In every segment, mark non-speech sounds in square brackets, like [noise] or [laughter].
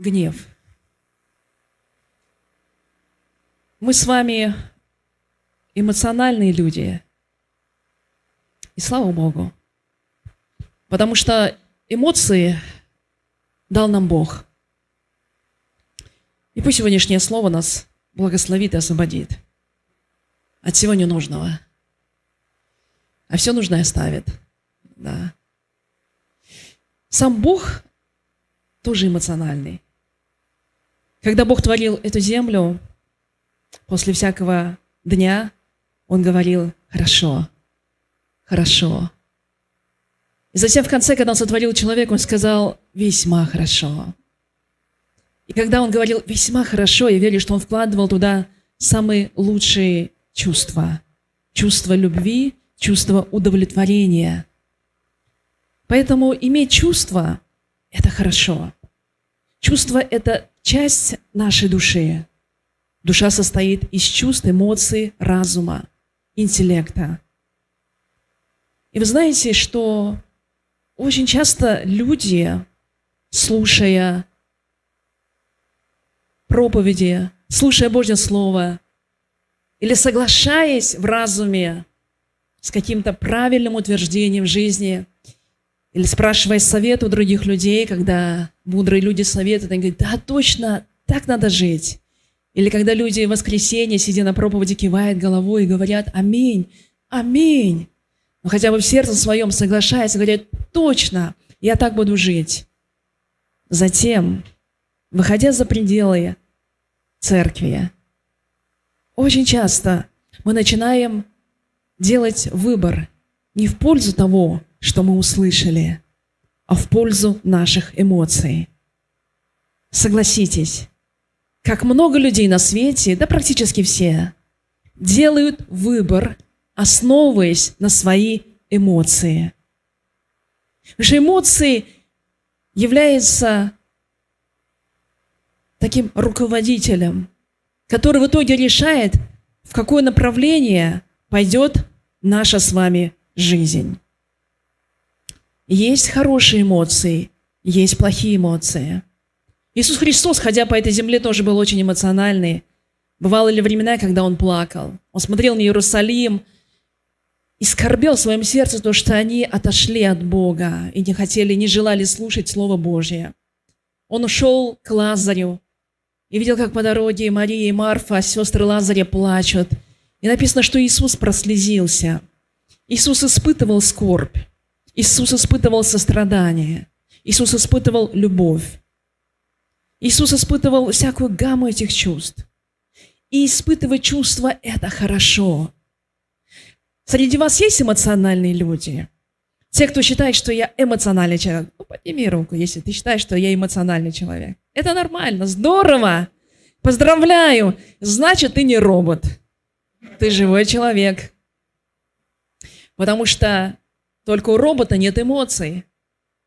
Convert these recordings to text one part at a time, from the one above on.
гнев. Мы с вами эмоциональные люди. И слава Богу. Потому что эмоции дал нам Бог. И пусть сегодняшнее слово нас благословит и освободит от всего ненужного. А все нужное оставит. Да. Сам Бог тоже эмоциональный. Когда Бог творил эту землю, после всякого дня, Он говорил, хорошо, хорошо. И затем в конце, когда Он сотворил человека, Он сказал, весьма хорошо. И когда Он говорил весьма хорошо, я верю, что Он вкладывал туда самые лучшие чувства. Чувство любви, чувство удовлетворения. Поэтому иметь чувства – это хорошо. Чувство – это часть нашей души. Душа состоит из чувств, эмоций, разума, интеллекта. И вы знаете, что очень часто люди, слушая проповеди, слушая Божье Слово, или соглашаясь в разуме с каким-то правильным утверждением жизни, или спрашивая совет у других людей, когда мудрые люди советуют, они говорят, да, точно, так надо жить. Или когда люди в воскресенье, сидя на проповеди, кивают головой и говорят «Аминь, аминь». Но хотя бы в сердце своем соглашаются, говорят «Точно, я так буду жить». Затем, выходя за пределы церкви, очень часто мы начинаем делать выбор не в пользу того, что мы услышали, а в пользу наших эмоций. Согласитесь, как много людей на свете, да практически все, делают выбор, основываясь на свои эмоции. Потому эмоции являются таким руководителем, который в итоге решает, в какое направление пойдет наша с вами жизнь. Есть хорошие эмоции, есть плохие эмоции – Иисус Христос, ходя по этой земле, тоже был очень эмоциональный. Бывало ли времена, когда он плакал? Он смотрел на Иерусалим и скорбел в своем сердце то, что они отошли от Бога и не хотели, не желали слушать Слово Божье. Он ушел к Лазарю и видел, как по дороге Мария и Марфа, сестры Лазаря, плачут. И написано, что Иисус прослезился. Иисус испытывал скорбь. Иисус испытывал сострадание. Иисус испытывал любовь. Иисус испытывал всякую гамму этих чувств. И испытывать чувства – это хорошо. Среди вас есть эмоциональные люди? Те, кто считает, что я эмоциональный человек, ну, подними руку, если ты считаешь, что я эмоциональный человек. Это нормально, здорово. Поздравляю. Значит, ты не робот. Ты живой человек. Потому что только у робота нет эмоций.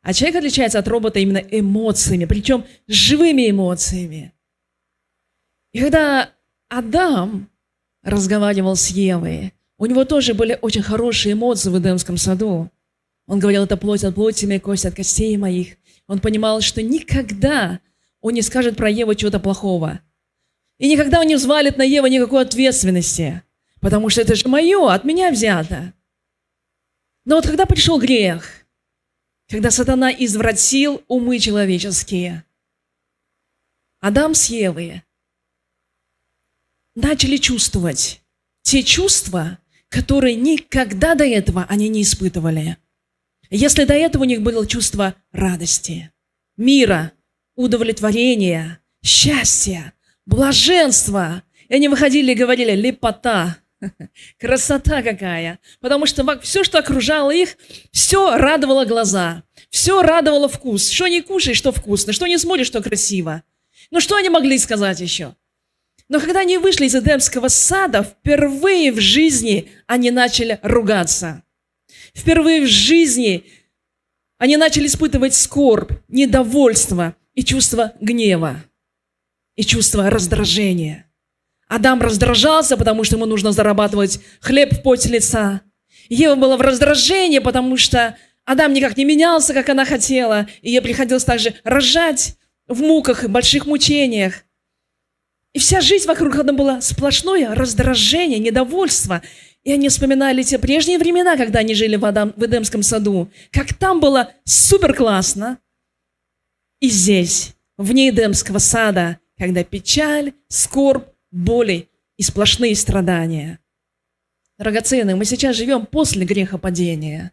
А человек отличается от робота именно эмоциями, причем живыми эмоциями. И когда Адам разговаривал с Евой, у него тоже были очень хорошие эмоции в Эдемском саду. Он говорил, это плоть от плоти моей, кость от костей моих. Он понимал, что никогда он не скажет про Еву чего-то плохого. И никогда он не взвалит на Еву никакой ответственности, потому что это же мое, от меня взято. Но вот когда пришел грех – когда сатана извратил умы человеческие. Адам с Евой начали чувствовать те чувства, которые никогда до этого они не испытывали. Если до этого у них было чувство радости, мира, удовлетворения, счастья, блаженства, и они выходили и говорили «лепота», [laughs] Красота какая! Потому что все, что окружало их, все радовало глаза, все радовало вкус. Что не кушаешь, что вкусно, что не смотришь, что красиво. Ну что они могли сказать еще? Но когда они вышли из Эдемского сада, впервые в жизни они начали ругаться. Впервые в жизни они начали испытывать скорбь, недовольство и чувство гнева, и чувство раздражения – Адам раздражался, потому что ему нужно зарабатывать хлеб в поте лица. Ева была в раздражении, потому что Адам никак не менялся, как она хотела, и ей приходилось также рожать в муках и больших мучениях. И вся жизнь вокруг этого была сплошное раздражение, недовольство. И они вспоминали те прежние времена, когда они жили в, Адам, в Эдемском саду. Как там было супер классно. И здесь, вне Эдемского сада, когда печаль, скорбь, боли и сплошные страдания. Драгоценные, мы сейчас живем после грехопадения.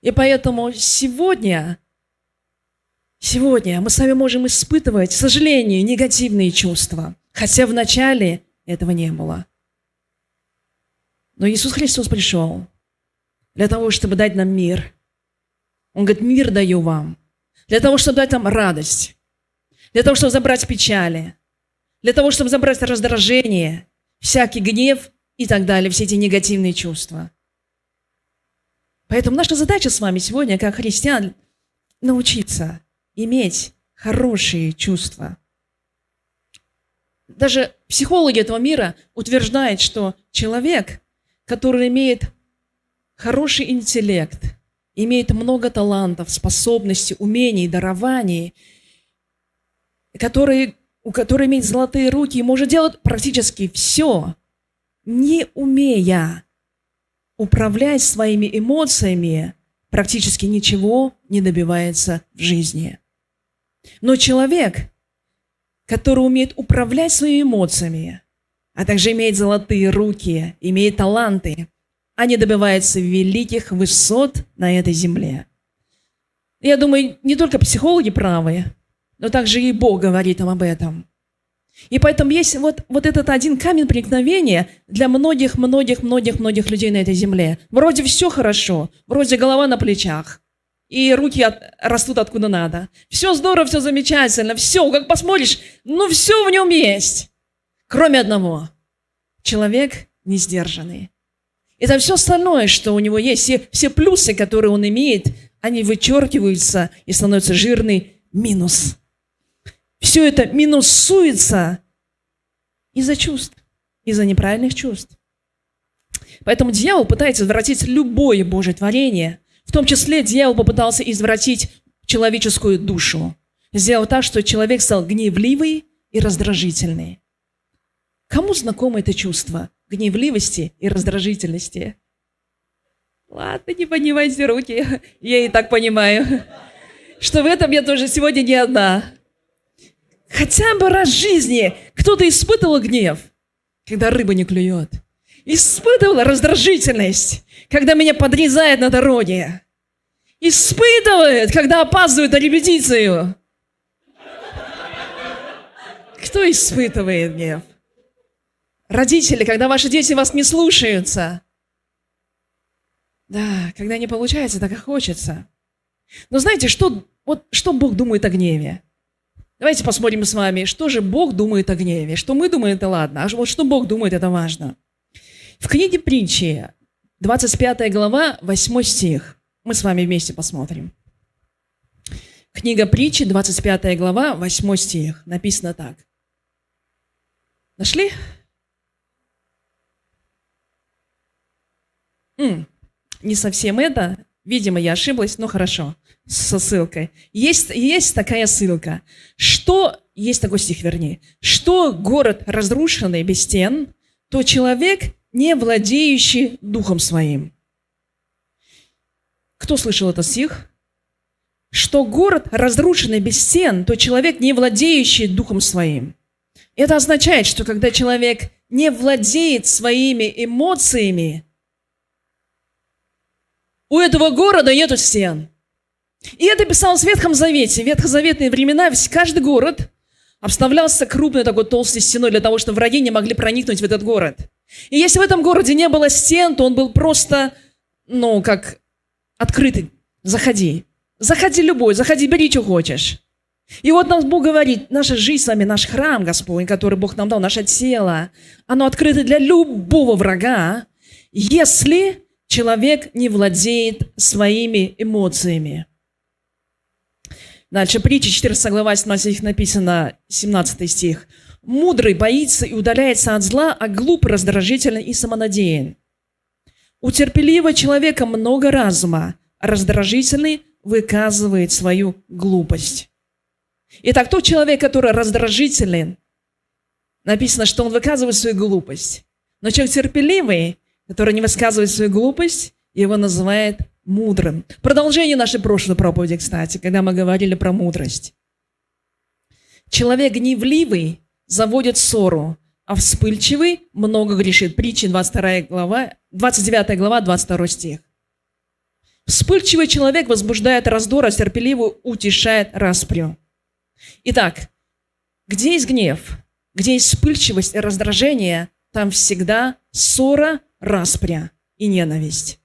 И поэтому сегодня, сегодня мы с вами можем испытывать, к сожалению, негативные чувства. Хотя вначале этого не было. Но Иисус Христос пришел для того, чтобы дать нам мир. Он говорит, мир даю вам. Для того, чтобы дать нам радость. Для того, чтобы забрать печали. Для того, чтобы забрать раздражение, всякий гнев и так далее, все эти негативные чувства. Поэтому наша задача с вами сегодня, как христиан, научиться иметь хорошие чувства. Даже психологи этого мира утверждают, что человек, который имеет хороший интеллект, имеет много талантов, способностей, умений, дарований, который, у которого имеет золотые руки и может делать практически все, не умея управлять своими эмоциями, практически ничего не добивается в жизни. Но человек, который умеет управлять своими эмоциями, а также имеет золотые руки, имеет таланты, они добиваются великих высот на этой земле. Я думаю, не только психологи правы, но также и Бог говорит нам об этом. И поэтому есть вот, вот этот один камень преткновения для многих-многих-многих-многих людей на этой земле. Вроде все хорошо, вроде голова на плечах, и руки от, растут откуда надо. Все здорово, все замечательно, все, как посмотришь, ну все в нем есть. Кроме одного. Человек не сдержанный. Это все остальное, что у него есть, все, все плюсы, которые он имеет, они вычеркиваются и становятся жирный минус все это минусуется из-за чувств, из-за неправильных чувств. Поэтому дьявол пытается извратить любое Божье творение. В том числе дьявол попытался извратить человеческую душу. Сделал так, что человек стал гневливый и раздражительный. Кому знакомо это чувство гневливости и раздражительности? Ладно, не поднимайте руки, я и так понимаю, что в этом я тоже сегодня не одна. Хотя бы раз в жизни кто-то испытывал гнев, когда рыба не клюет. Испытывал раздражительность, когда меня подрезает на дороге. Испытывает, когда опаздывают на репетицию. Кто испытывает гнев? Родители, когда ваши дети вас не слушаются. Да, когда не получается так, как хочется. Но знаете, что, вот, что Бог думает о гневе? Давайте посмотрим с вами, что же Бог думает о гневе. Что мы думаем, это ладно, а вот что Бог думает, это важно. В книге притчи, 25 глава, 8 стих. Мы с вами вместе посмотрим. Книга притчи, 25 глава, 8 стих. Написано так. Нашли? М, не совсем это. Видимо, я ошиблась, но хорошо со ссылкой. Есть, есть такая ссылка. Что, есть такой стих, вернее, что город разрушенный без стен, то человек, не владеющий духом своим. Кто слышал этот стих? Что город разрушенный без стен, то человек, не владеющий духом своим. Это означает, что когда человек не владеет своими эмоциями, у этого города нет стен – и это писалось в Ветхом Завете. В ветхозаветные времена каждый город обставлялся крупной такой толстой стеной для того, чтобы враги не могли проникнуть в этот город. И если в этом городе не было стен, то он был просто, ну, как открытый. Заходи. Заходи любой, заходи, бери, что хочешь. И вот нам Бог говорит, наша жизнь с вами, наш храм, Господь, который Бог нам дал, наше тело, оно открыто для любого врага, если человек не владеет своими эмоциями. Дальше, притча 14 глава 17 стих написано, 17 стих. «Мудрый боится и удаляется от зла, а глуп, раздражителен и самонадеян. У терпеливого человека много разума, а раздражительный выказывает свою глупость». Итак, тот человек, который раздражителен, написано, что он выказывает свою глупость. Но человек терпеливый, который не высказывает свою глупость, его называют мудрым. Продолжение нашей прошлой проповеди, кстати, когда мы говорили про мудрость. Человек гневливый заводит ссору, а вспыльчивый много грешит. Притчи 22 глава, 29 глава, 22 стих. Вспыльчивый человек возбуждает раздор, а терпеливый утешает распрю. Итак, где есть гнев? Где есть вспыльчивость и раздражение, там всегда ссора, распря и ненависть.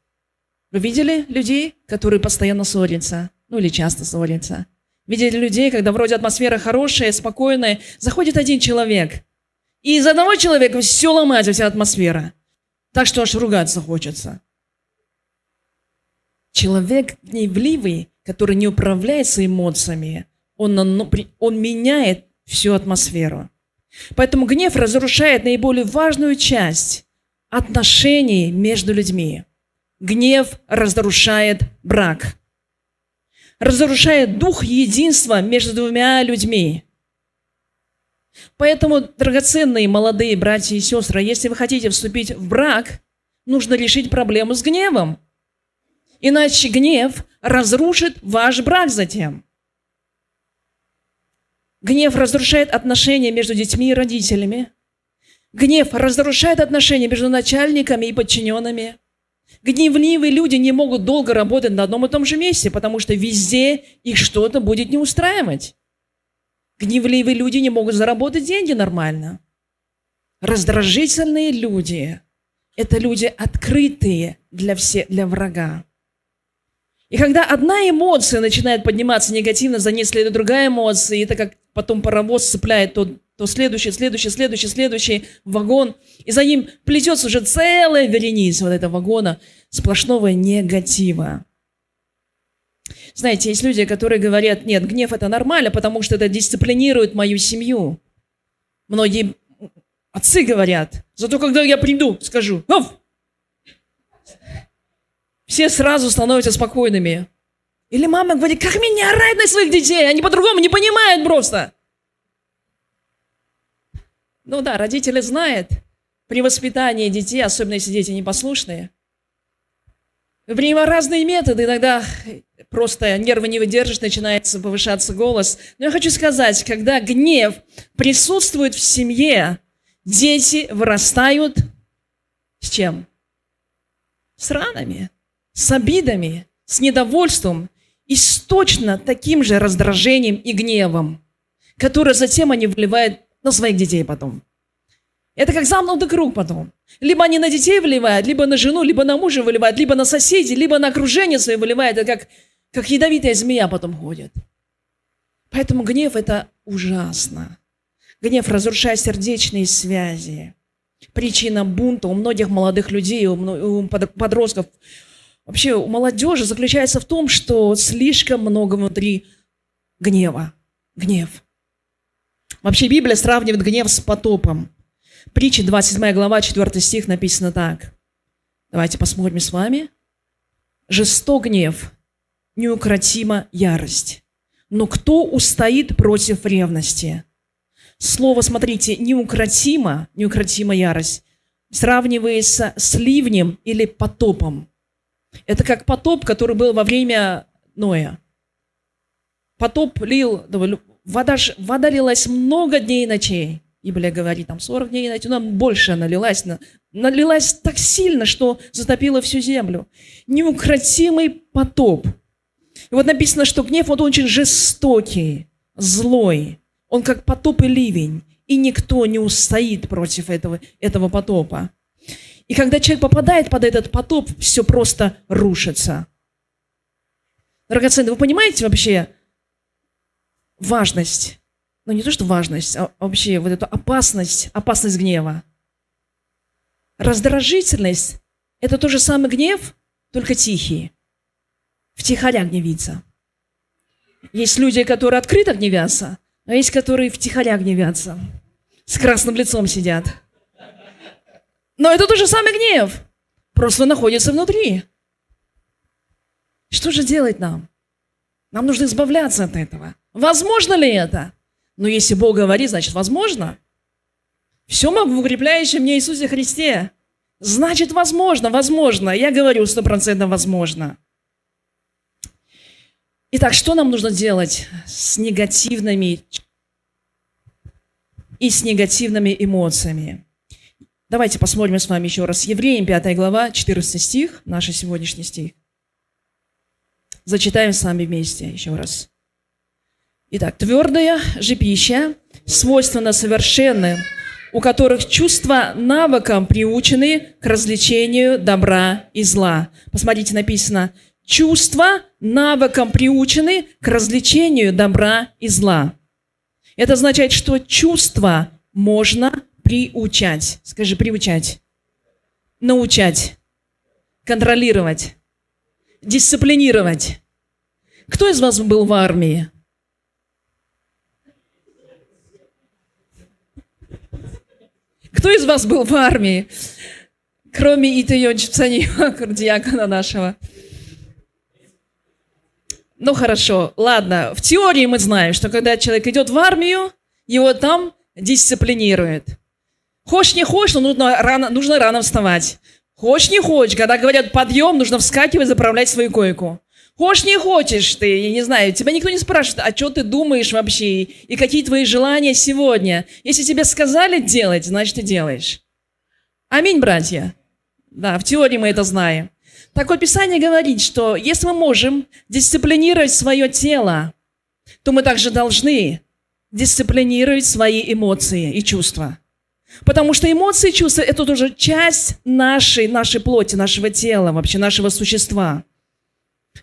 Вы видели людей, которые постоянно ссорятся? Ну или часто ссорятся? Видели людей, когда вроде атмосфера хорошая, спокойная, заходит один человек, и из одного человека все ломается, вся атмосфера. Так что аж ругаться хочется. Человек гневливый, который не управляется эмоциями, он, он меняет всю атмосферу. Поэтому гнев разрушает наиболее важную часть отношений между людьми. Гнев разрушает брак. Разрушает дух единства между двумя людьми. Поэтому, драгоценные молодые братья и сестры, если вы хотите вступить в брак, нужно решить проблему с гневом. Иначе гнев разрушит ваш брак затем. Гнев разрушает отношения между детьми и родителями. Гнев разрушает отношения между начальниками и подчиненными. Гневливые люди не могут долго работать на одном и том же месте, потому что везде их что-то будет не устраивать. Гневливые люди не могут заработать деньги нормально. Раздражительные люди – это люди открытые для, все, для врага. И когда одна эмоция начинает подниматься негативно, за ней следует другая эмоция, и это как потом паровоз цепляет то, то следующий, следующий, следующий, следующий вагон, и за ним плетется уже целая вереница вот этого вагона сплошного негатива. Знаете, есть люди, которые говорят, нет, гнев это нормально, потому что это дисциплинирует мою семью. Многие отцы говорят, зато когда я приду, скажу, Оф! все сразу становятся спокойными. Или мама говорит, как меня орать на своих детей, они по-другому не понимают просто. Ну да, родители знают, при воспитании детей, особенно если дети непослушные, принимая разные методы, иногда просто нервы не выдержишь, начинается повышаться голос. Но я хочу сказать, когда гнев присутствует в семье, дети вырастают с чем? С ранами, с обидами, с недовольством и с точно таким же раздражением и гневом, которое затем они вливают на своих детей потом. Это как замкнутый круг потом. Либо они на детей выливают, либо на жену, либо на мужа выливают, либо на соседей, либо на окружение свое выливают. Это как, как ядовитая змея потом ходит. Поэтому гнев – это ужасно. Гнев разрушает сердечные связи. Причина бунта у многих молодых людей, у подростков, вообще у молодежи заключается в том, что слишком много внутри гнева. Гнев. Вообще Библия сравнивает гнев с потопом. Притча 27 глава, 4 стих написано так. Давайте посмотрим с вами. «Жесток гнев, неукротима ярость. Но кто устоит против ревности?» Слово, смотрите, неукротима, неукротима ярость, сравнивается с ливнем или потопом. Это как потоп, который был во время Ноя. Потоп лил, вода, вода лилась много дней и ночей. Библия говорит, там 40 дней и ночей, нам больше налилась, налилась так сильно, что затопила всю землю. Неукротимый потоп. И вот написано, что гнев, он очень жестокий, злой. Он как потоп и ливень, и никто не устоит против этого, этого потопа. И когда человек попадает под этот потоп, все просто рушится. Драгоценные, вы понимаете вообще важность? Ну, не то, что важность, а вообще вот эту опасность, опасность гнева. Раздражительность – это тот же самый гнев, только тихий. Втихаря гневится. Есть люди, которые открыто гневятся, а есть, которые втихаря гневятся. С красным лицом сидят. Но это тот же самый гнев, просто находится внутри. Что же делать нам? Нам нужно избавляться от этого. Возможно ли это? Но если Бог говорит, значит, возможно. Все могу в укрепляющем мне Иисусе Христе. Значит, возможно, возможно. Я говорю стопроцентно возможно. Итак, что нам нужно делать с негативными и с негативными эмоциями? Давайте посмотрим с вами еще раз. Евреям 5 глава, 14 стих, наш сегодняшний стих. Зачитаем с вами вместе еще раз. Итак, твердая же пища свойственна совершенным, у которых чувства навыком приучены к развлечению добра и зла. Посмотрите, написано, чувства навыком приучены к развлечению добра и зла. Это означает, что чувства можно приучать. Скажи, приучать. Научать. Контролировать. Дисциплинировать. Кто из вас был в армии? Кто из вас был в армии? Кроме Итайон Чипсаниева, [laughs] диакона нашего. Ну хорошо, ладно. В теории мы знаем, что когда человек идет в армию, его там дисциплинируют. Хочешь, не хочешь, но нужно рано, нужно рано вставать. Хочешь, не хочешь, когда говорят подъем, нужно вскакивать, заправлять свою койку. Хочешь, не хочешь ты, я не знаю, тебя никто не спрашивает, а что ты думаешь вообще, и какие твои желания сегодня. Если тебе сказали делать, значит, ты делаешь. Аминь, братья. Да, в теории мы это знаем. Так вот, Писание говорит, что если мы можем дисциплинировать свое тело, то мы также должны дисциплинировать свои эмоции и чувства. Потому что эмоции и чувства – это тоже часть нашей, нашей плоти, нашего тела, вообще нашего существа.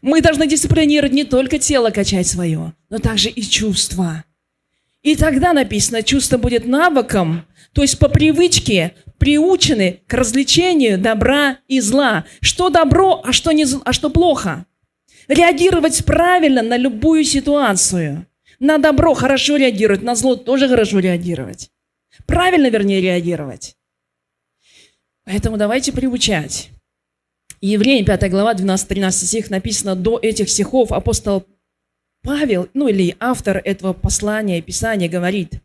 Мы должны дисциплинировать не только тело качать свое, но также и чувства. И тогда написано, чувство будет навыком, то есть по привычке приучены к развлечению добра и зла. Что добро, а что, не, а что плохо. Реагировать правильно на любую ситуацию. На добро хорошо реагировать, на зло тоже хорошо реагировать. Правильно, вернее, реагировать. Поэтому давайте приучать. Евреям 5 глава, 12-13 стих написано, до этих стихов апостол Павел, ну или автор этого послания, Писания говорит,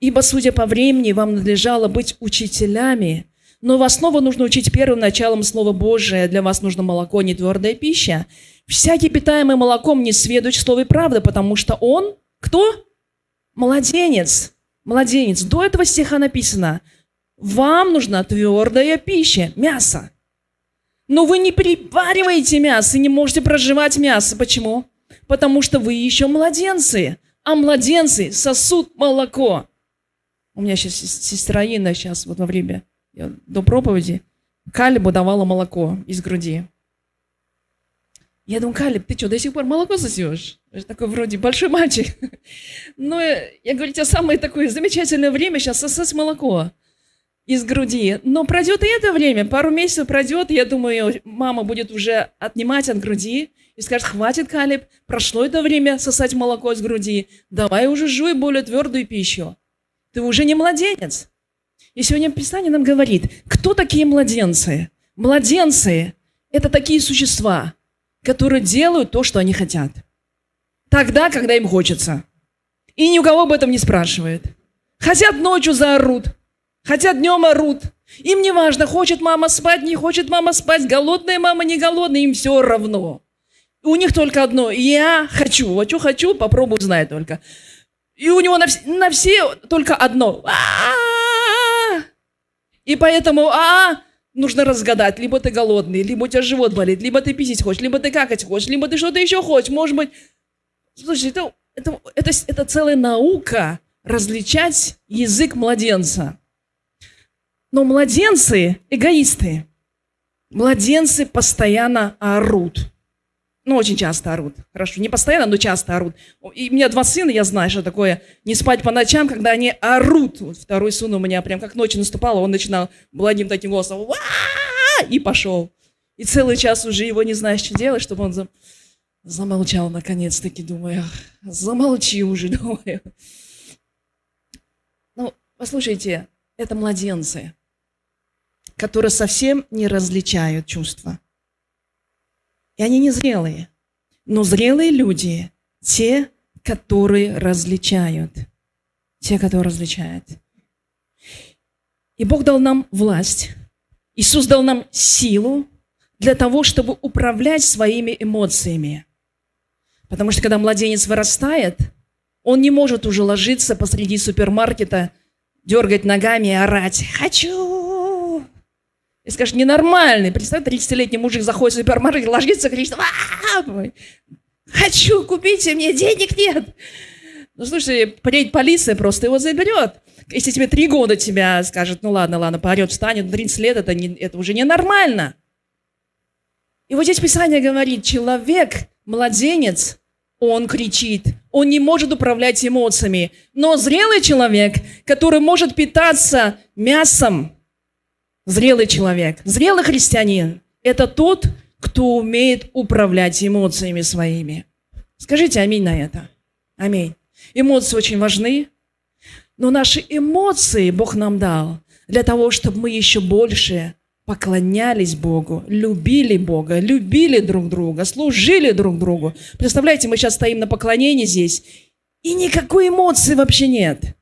«Ибо, судя по времени, вам надлежало быть учителями, но вас снова нужно учить первым началом Слова Божия. Для вас нужно молоко, не твердая пища. Всякий, питаемый молоком, не сведущ слове правды, потому что он, кто? Младенец младенец. До этого стиха написано, вам нужна твердая пища, мясо. Но вы не перевариваете мясо и не можете проживать мясо. Почему? Потому что вы еще младенцы, а младенцы сосут молоко. У меня сейчас сестра Инна сейчас вот во время до проповеди Калибу давала молоко из груди. Я думаю, Калиб, ты что, до сих пор молоко сосешь? Такой вроде большой мальчик. [laughs] Но я говорю, у тебя самое такое замечательное время сейчас сосать молоко из груди. Но пройдет и это время, пару месяцев пройдет, я думаю, мама будет уже отнимать от груди и скажет, хватит, Калиб, прошло это время сосать молоко из груди, давай уже жуй более твердую пищу. Ты уже не младенец. И сегодня Писание нам говорит, кто такие младенцы? Младенцы – это такие существа – которые делают то, что они хотят. Тогда, когда им хочется. И ни у кого об этом не спрашивает. Хотят ночью заорут, хотят днем орут. Им не важно, хочет мама спать, не хочет мама спать, голодная мама, не голодная, им все равно. У них только одно, я хочу, что хочу, попробую, знаю только. И у него на, вс- на все только одно. И поэтому а нужно разгадать, либо ты голодный, либо у тебя живот болит, либо ты писать хочешь, либо ты какать хочешь, либо ты что-то еще хочешь. Может быть, слушай, это, это, это, это целая наука различать язык младенца. Но младенцы эгоисты. Младенцы постоянно орут. Ну, очень часто орут. Хорошо, не постоянно, но часто орут. И у меня два сына, я знаю, что такое не спать по ночам, когда они орут. Вот второй сын у меня прям как ночь наступала, он начинал благим таким голосом и пошел. И целый час уже его не знаешь, что делать, чтобы он зам... замолчал наконец-таки, думаю, замолчи уже, [laughs] думаю. Ну, послушайте, это младенцы, которые совсем не различают чувства. И они незрелые. Но зрелые люди – те, которые различают. Те, которые различают. И Бог дал нам власть. Иисус дал нам силу для того, чтобы управлять своими эмоциями. Потому что когда младенец вырастает, он не может уже ложиться посреди супермаркета, дергать ногами и орать «Хочу!» И скажешь, ненормальный. Представь, 30-летний мужик заходит в супермаркет, ложится, кричит «Хочу, купите мне, денег нет!» Ну, слушай, приедет полиция, просто его заберет. Если тебе три года тебя скажет, ну ладно, ладно, поорет, встанет, 30 лет, это, не, это уже ненормально. И вот здесь Писание говорит, человек, младенец, он кричит, он не может управлять эмоциями. Но зрелый человек, который может питаться мясом, зрелый человек, зрелый христианин, это тот, кто умеет управлять эмоциями своими. Скажите аминь на это. Аминь. Эмоции очень важны, но наши эмоции Бог нам дал для того, чтобы мы еще больше поклонялись Богу, любили Бога, любили друг друга, служили друг другу. Представляете, мы сейчас стоим на поклонении здесь, и никакой эмоции вообще нет.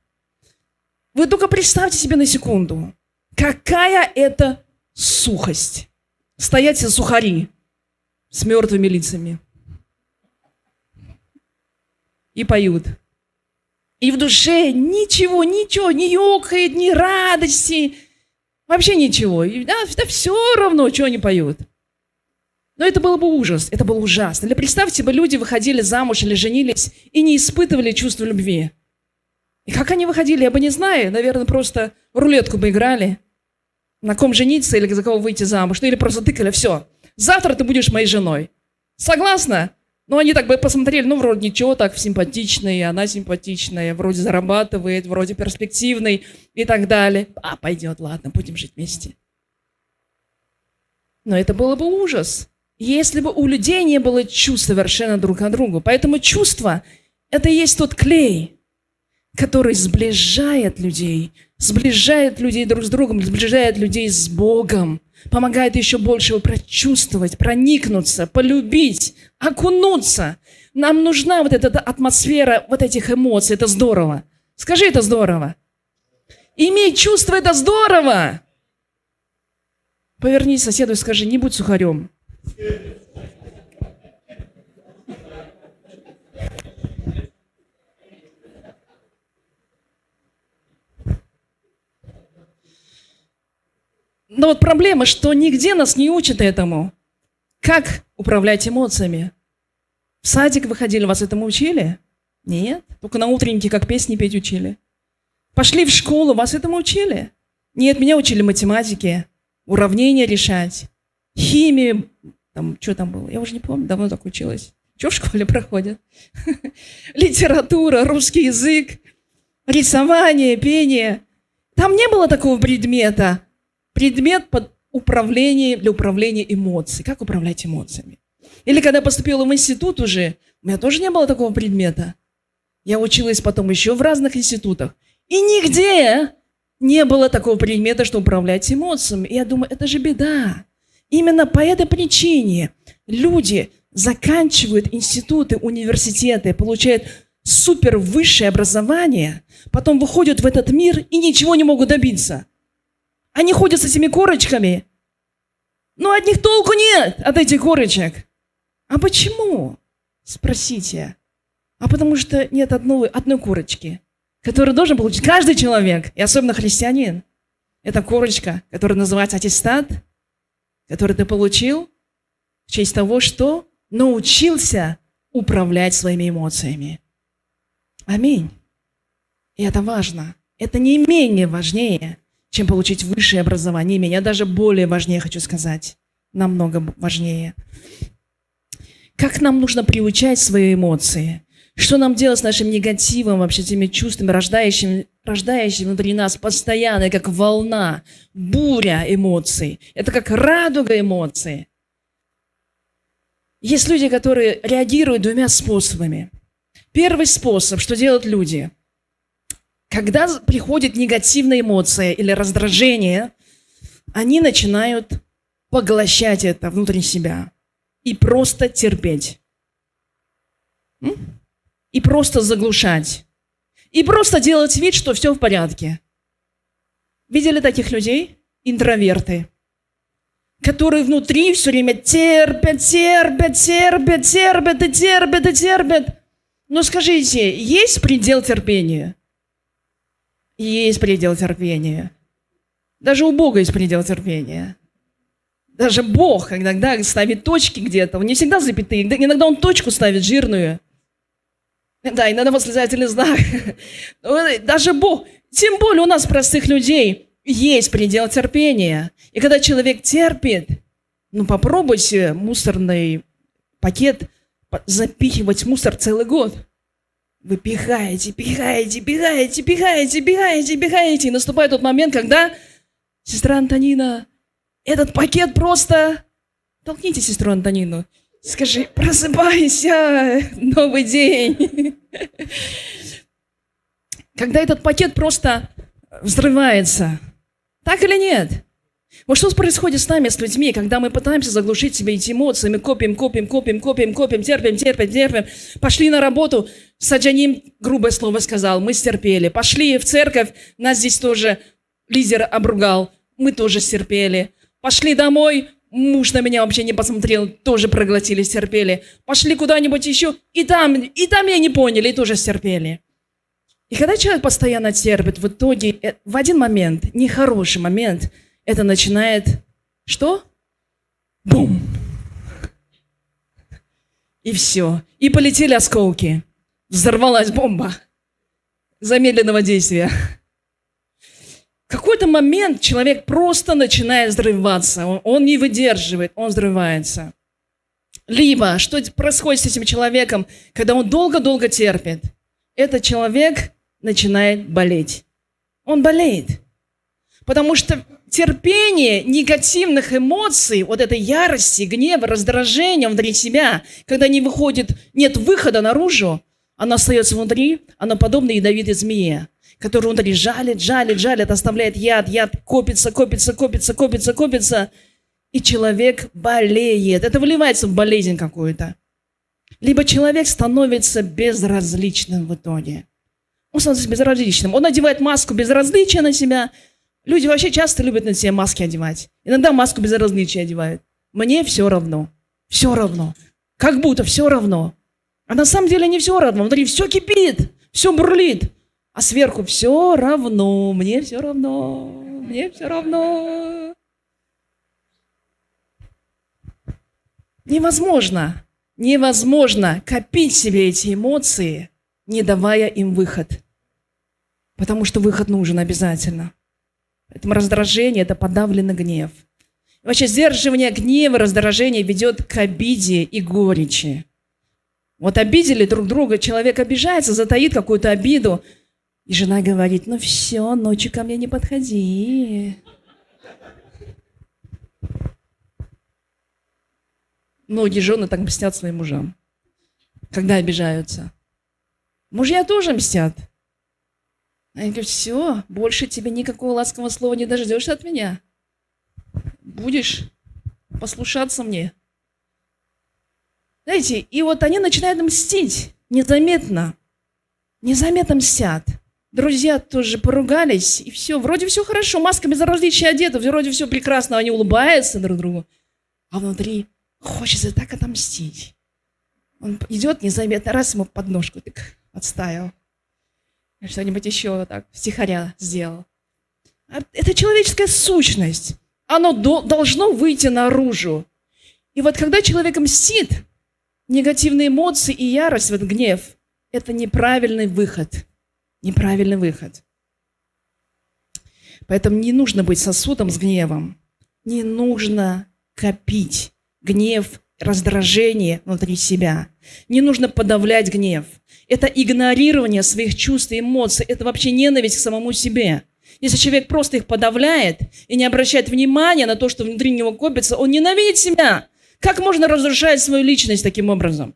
Вы только представьте себе на секунду, какая это сухость. Стоять все сухари с мертвыми лицами. И поют. И в душе ничего, ничего, не ёкает, ни радости, Вообще ничего. И, да, да все равно, что они поют. Но это был бы ужас, это было ужасно. Или представьте бы, люди выходили замуж или женились и не испытывали чувства любви. И как они выходили, я бы не знаю. Наверное, просто рулетку бы играли. На ком жениться или за кого выйти замуж. Ну или просто тыкали, все. Завтра ты будешь моей женой. Согласна? Ну, они так бы посмотрели, ну, вроде ничего, так симпатичный, она симпатичная, вроде зарабатывает, вроде перспективный и так далее. А, пойдет, ладно, будем жить вместе. Но это было бы ужас, если бы у людей не было чувств совершенно друг к другу. Поэтому чувство – это и есть тот клей, который сближает людей, сближает людей друг с другом, сближает людей с Богом помогает еще больше его прочувствовать, проникнуться, полюбить, окунуться. Нам нужна вот эта атмосфера вот этих эмоций. Это здорово. Скажи, это здорово. Иметь чувство – это здорово. Повернись соседу и скажи, не будь сухарем. Но вот проблема, что нигде нас не учат этому. Как управлять эмоциями? В садик выходили, вас этому учили? Нет. Только на утреннике как песни петь учили. Пошли в школу, вас этому учили? Нет, меня учили математике, уравнения решать, химии, там, что там было, я уже не помню, давно так училась. Что в школе [laughs] проходит? [laughs] Литература, русский язык, рисование, пение. Там не было такого предмета предмет под управление, для управления эмоциями. Как управлять эмоциями? Или когда поступила в институт уже, у меня тоже не было такого предмета. Я училась потом еще в разных институтах. И нигде не было такого предмета, что управлять эмоциями. И я думаю, это же беда. Именно по этой причине люди заканчивают институты, университеты, получают супер высшее образование, потом выходят в этот мир и ничего не могут добиться. Они ходят с этими корочками, но от них толку нет, от этих корочек. А почему? Спросите. А потому что нет одной, одной корочки, которую должен получить каждый человек, и особенно христианин. Это корочка, которая называется аттестат, который ты получил в честь того, что научился управлять своими эмоциями. Аминь. И это важно. Это не менее важнее, чем получить высшее образование. Меня даже более важнее, хочу сказать. Намного важнее. Как нам нужно приучать свои эмоции? Что нам делать с нашим негативом, вообще теми чувствами, рождающими, рождающими внутри нас постоянно, как волна, буря эмоций. Это как радуга эмоций. Есть люди, которые реагируют двумя способами. Первый способ, что делают люди – когда приходит негативная эмоция или раздражение, они начинают поглощать это внутри себя и просто терпеть. И просто заглушать. И просто делать вид, что все в порядке. Видели таких людей? Интроверты. Которые внутри все время терпят, терпят, терпят, терпят и терпят и терпят. Но скажите, есть предел терпения? Есть предел терпения. Даже у Бога есть предел терпения. Даже Бог иногда ставит точки где-то. Он не всегда запятые. Иногда он точку ставит жирную. Да, иногда восклицательный знак. [laughs] Даже Бог. Тем более у нас, простых людей, есть предел терпения. И когда человек терпит, ну попробуйте мусорный пакет запихивать мусор целый год. Вы пихаете, пихаете, пихаете, пихаете, пихаете, пихаете. И наступает тот момент, когда сестра Антонина, этот пакет просто... Толкните сестру Антонину. Скажи, просыпайся, новый день. Когда этот пакет просто взрывается. Так или нет? Вот что происходит с нами, с людьми, когда мы пытаемся заглушить себе эти эмоции, мы копим, копим, копим, копим, копим, терпим, терпим, терпим. Пошли на работу, Саджаним грубое слово сказал, мы стерпели. Пошли в церковь, нас здесь тоже лидер обругал, мы тоже стерпели. Пошли домой, муж на меня вообще не посмотрел, тоже проглотили, стерпели. Пошли куда-нибудь еще, и там, и там я не поняли, и тоже стерпели. И когда человек постоянно терпит, в итоге, э, в один момент, нехороший момент – это начинает что? Бум! И все. И полетели осколки. Взорвалась бомба замедленного действия. В какой-то момент человек просто начинает взрываться. Он, он не выдерживает, он взрывается. Либо, что происходит с этим человеком, когда он долго-долго терпит? Этот человек начинает болеть. Он болеет. Потому что терпение негативных эмоций, вот этой ярости, гнева, раздражения внутри себя, когда не выходит, нет выхода наружу, она остается внутри, она подобна ядовитой змее, которая внутри жалит, жалит, жалит, оставляет яд, яд копится, копится, копится, копится, копится, и человек болеет. Это выливается в болезнь какую-то. Либо человек становится безразличным в итоге. Он становится безразличным. Он надевает маску безразличия на себя – Люди вообще часто любят на себе маски одевать. Иногда маску безразличия одевают. Мне все равно. Все равно. Как будто все равно. А на самом деле не все равно. Внутри все кипит, все бурлит. А сверху все равно. Мне все равно. Мне все равно. Невозможно. Невозможно копить себе эти эмоции, не давая им выход. Потому что выход нужен обязательно. Поэтому раздражение – это подавленный гнев. Вообще сдерживание гнева, раздражения ведет к обиде и горечи. Вот обидели друг друга, человек обижается, затаит какую-то обиду, и жена говорит, ну все, ночью ко мне не подходи. Многие жены так мстят своим мужам, когда обижаются. Мужья тоже мстят. Они говорят, все, больше тебе никакого ласкового слова не дождешься от меня. Будешь послушаться мне. Знаете, и вот они начинают мстить незаметно. Незаметно мстят. Друзья тоже поругались, и все, вроде все хорошо, маска безразличия одета, вроде все прекрасно, они улыбаются друг другу. А внутри хочется так отомстить. Он идет незаметно, раз ему подножку так отставил что-нибудь еще так стихаря сделал. А это человеческая сущность. Оно до, должно выйти наружу. И вот когда человек мстит, негативные эмоции и ярость, вот гнев, это неправильный выход. Неправильный выход. Поэтому не нужно быть сосудом с гневом. Не нужно копить гнев раздражение внутри себя. Не нужно подавлять гнев. Это игнорирование своих чувств и эмоций. Это вообще ненависть к самому себе. Если человек просто их подавляет и не обращает внимания на то, что внутри него копится, он ненавидит себя. Как можно разрушать свою личность таким образом?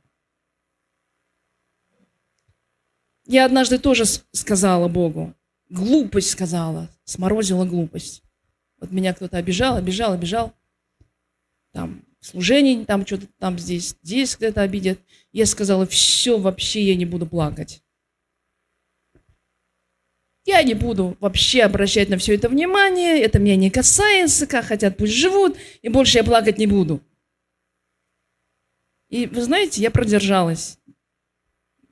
Я однажды тоже сказала Богу, глупость сказала, сморозила глупость. Вот меня кто-то обижал, обижал, обижал. Там служений, там что-то там здесь, здесь где-то обидят. Я сказала, все, вообще я не буду плакать. Я не буду вообще обращать на все это внимание, это меня не касается, как хотят, пусть живут, и больше я плакать не буду. И вы знаете, я продержалась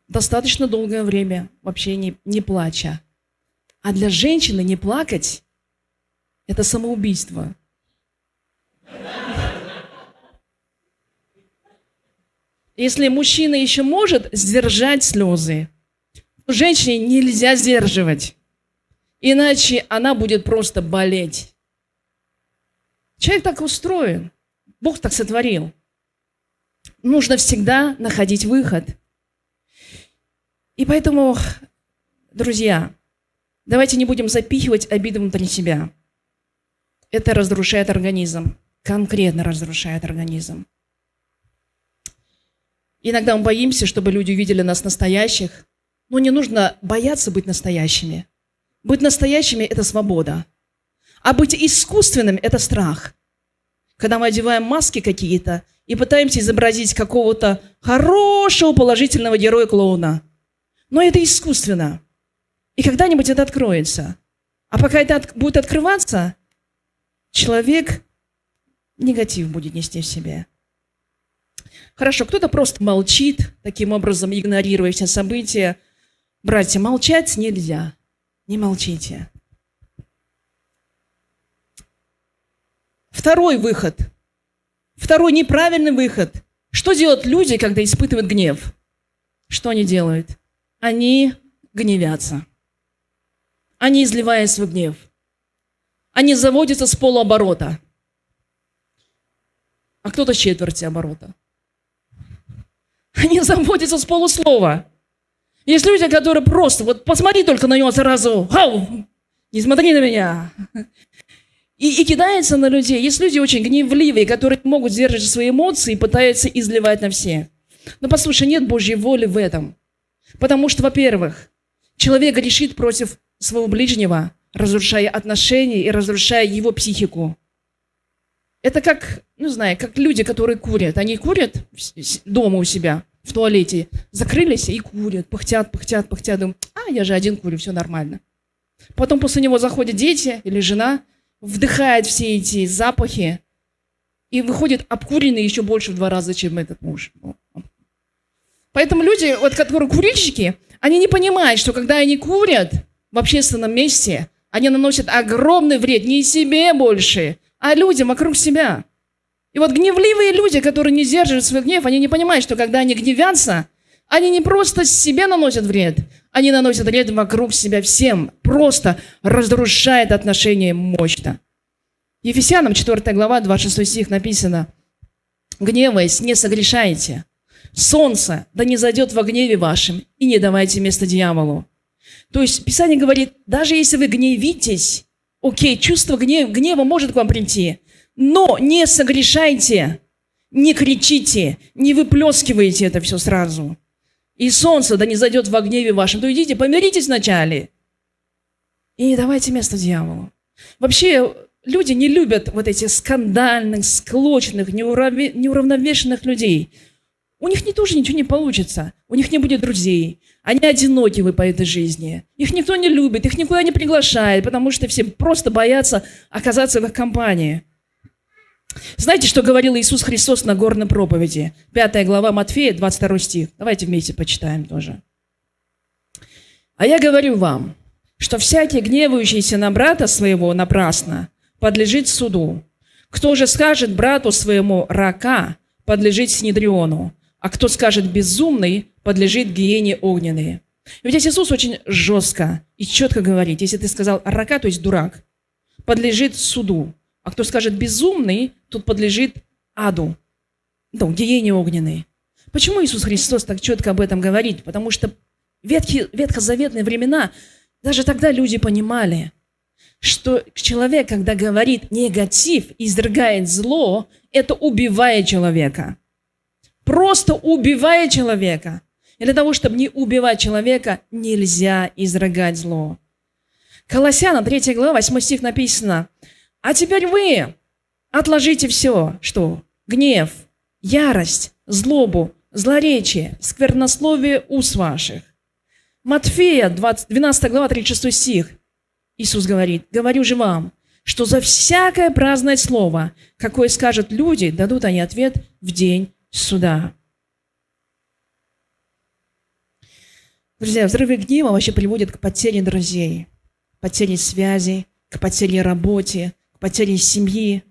достаточно долгое время, вообще не, не плача. А для женщины не плакать – это самоубийство. Если мужчина еще может сдержать слезы, женщине нельзя сдерживать. Иначе она будет просто болеть. Человек так устроен. Бог так сотворил. Нужно всегда находить выход. И поэтому, друзья, давайте не будем запихивать обиды внутри себя. Это разрушает организм. Конкретно разрушает организм. Иногда мы боимся, чтобы люди увидели нас настоящих. Но не нужно бояться быть настоящими. Быть настоящими – это свобода. А быть искусственным – это страх. Когда мы одеваем маски какие-то и пытаемся изобразить какого-то хорошего положительного героя-клоуна. Но это искусственно. И когда-нибудь это откроется. А пока это от, будет открываться, человек негатив будет нести в себе. Хорошо, кто-то просто молчит, таким образом игнорируя все события. Братья, молчать нельзя. Не молчите. Второй выход. Второй неправильный выход. Что делают люди, когда испытывают гнев? Что они делают? Они гневятся. Они изливают свой гнев. Они заводятся с полуоборота. А кто-то с четверти оборота. [laughs] Они заводятся с полуслова. Есть люди, которые просто, вот посмотри только на него сразу, Хау! не смотри на меня. И, и кидается на людей. Есть люди очень гневливые, которые могут сдерживать свои эмоции и пытаются изливать на всех. Но послушай, нет Божьей воли в этом. Потому что, во-первых, человек грешит против своего ближнего, разрушая отношения и разрушая его психику. Это как, ну знаю, как люди, которые курят. Они курят дома у себя, в туалете, закрылись и курят, пыхтят, пыхтят, пыхтят, думают, а, я же один курю, все нормально. Потом после него заходят дети или жена, вдыхает все эти запахи и выходит обкуренный еще больше в два раза, чем этот муж. Поэтому люди, вот, которые курильщики, они не понимают, что когда они курят в общественном месте, они наносят огромный вред не себе больше, а людям вокруг себя. И вот гневливые люди, которые не сдерживают свой гнев, они не понимают, что когда они гневятся, они не просто себе наносят вред, они наносят вред вокруг себя всем. Просто разрушает отношения мощно. Ефесянам 4 глава, 26 стих написано. «Гневаясь, не согрешайте. Солнце да не зайдет во гневе вашем, и не давайте место дьяволу». То есть Писание говорит, даже если вы гневитесь, окей, чувство гнева, гнева может к вам прийти, но не согрешайте, не кричите, не выплескивайте это все сразу. И солнце да не зайдет во гневе вашем, то идите, помиритесь вначале. И не давайте место дьяволу. Вообще, люди не любят вот этих скандальных, склочных, неуравновешенных людей. У них не тоже ничего не получится. У них не будет друзей. Они одиноки вы по этой жизни. Их никто не любит, их никуда не приглашает, потому что все просто боятся оказаться в их компании. Знаете, что говорил Иисус Христос на горной проповеди? Пятая глава Матфея, 22 стих. Давайте вместе почитаем тоже. «А я говорю вам, что всякий, гневающийся на брата своего напрасно, подлежит суду. Кто же скажет брату своему рака, подлежит Снедриону, а кто скажет безумный, подлежит гиене огненной». Ведь Иисус очень жестко и четко говорит, если ты сказал рака, то есть дурак, подлежит суду. А кто скажет безумный, тот подлежит аду, ну, гиене огненной. Почему Иисус Христос так четко об этом говорит? Потому что в ветхие, ветхозаветные времена даже тогда люди понимали, что человек, когда говорит негатив, изрыгает зло, это убивает человека. Просто убивает человека. И для того, чтобы не убивать человека, нельзя изрыгать зло. Колоссянам 3 глава, 8 стих написано – а теперь вы отложите все, что гнев, ярость, злобу, злоречие, сквернословие уст ваших. Матфея, 20, 12 глава, 36 стих. Иисус говорит, говорю же вам, что за всякое праздное слово, какое скажут люди, дадут они ответ в день суда. Друзья, взрывы гнева вообще приводят к потере друзей, потере связи, к потере работе, к потере семьи.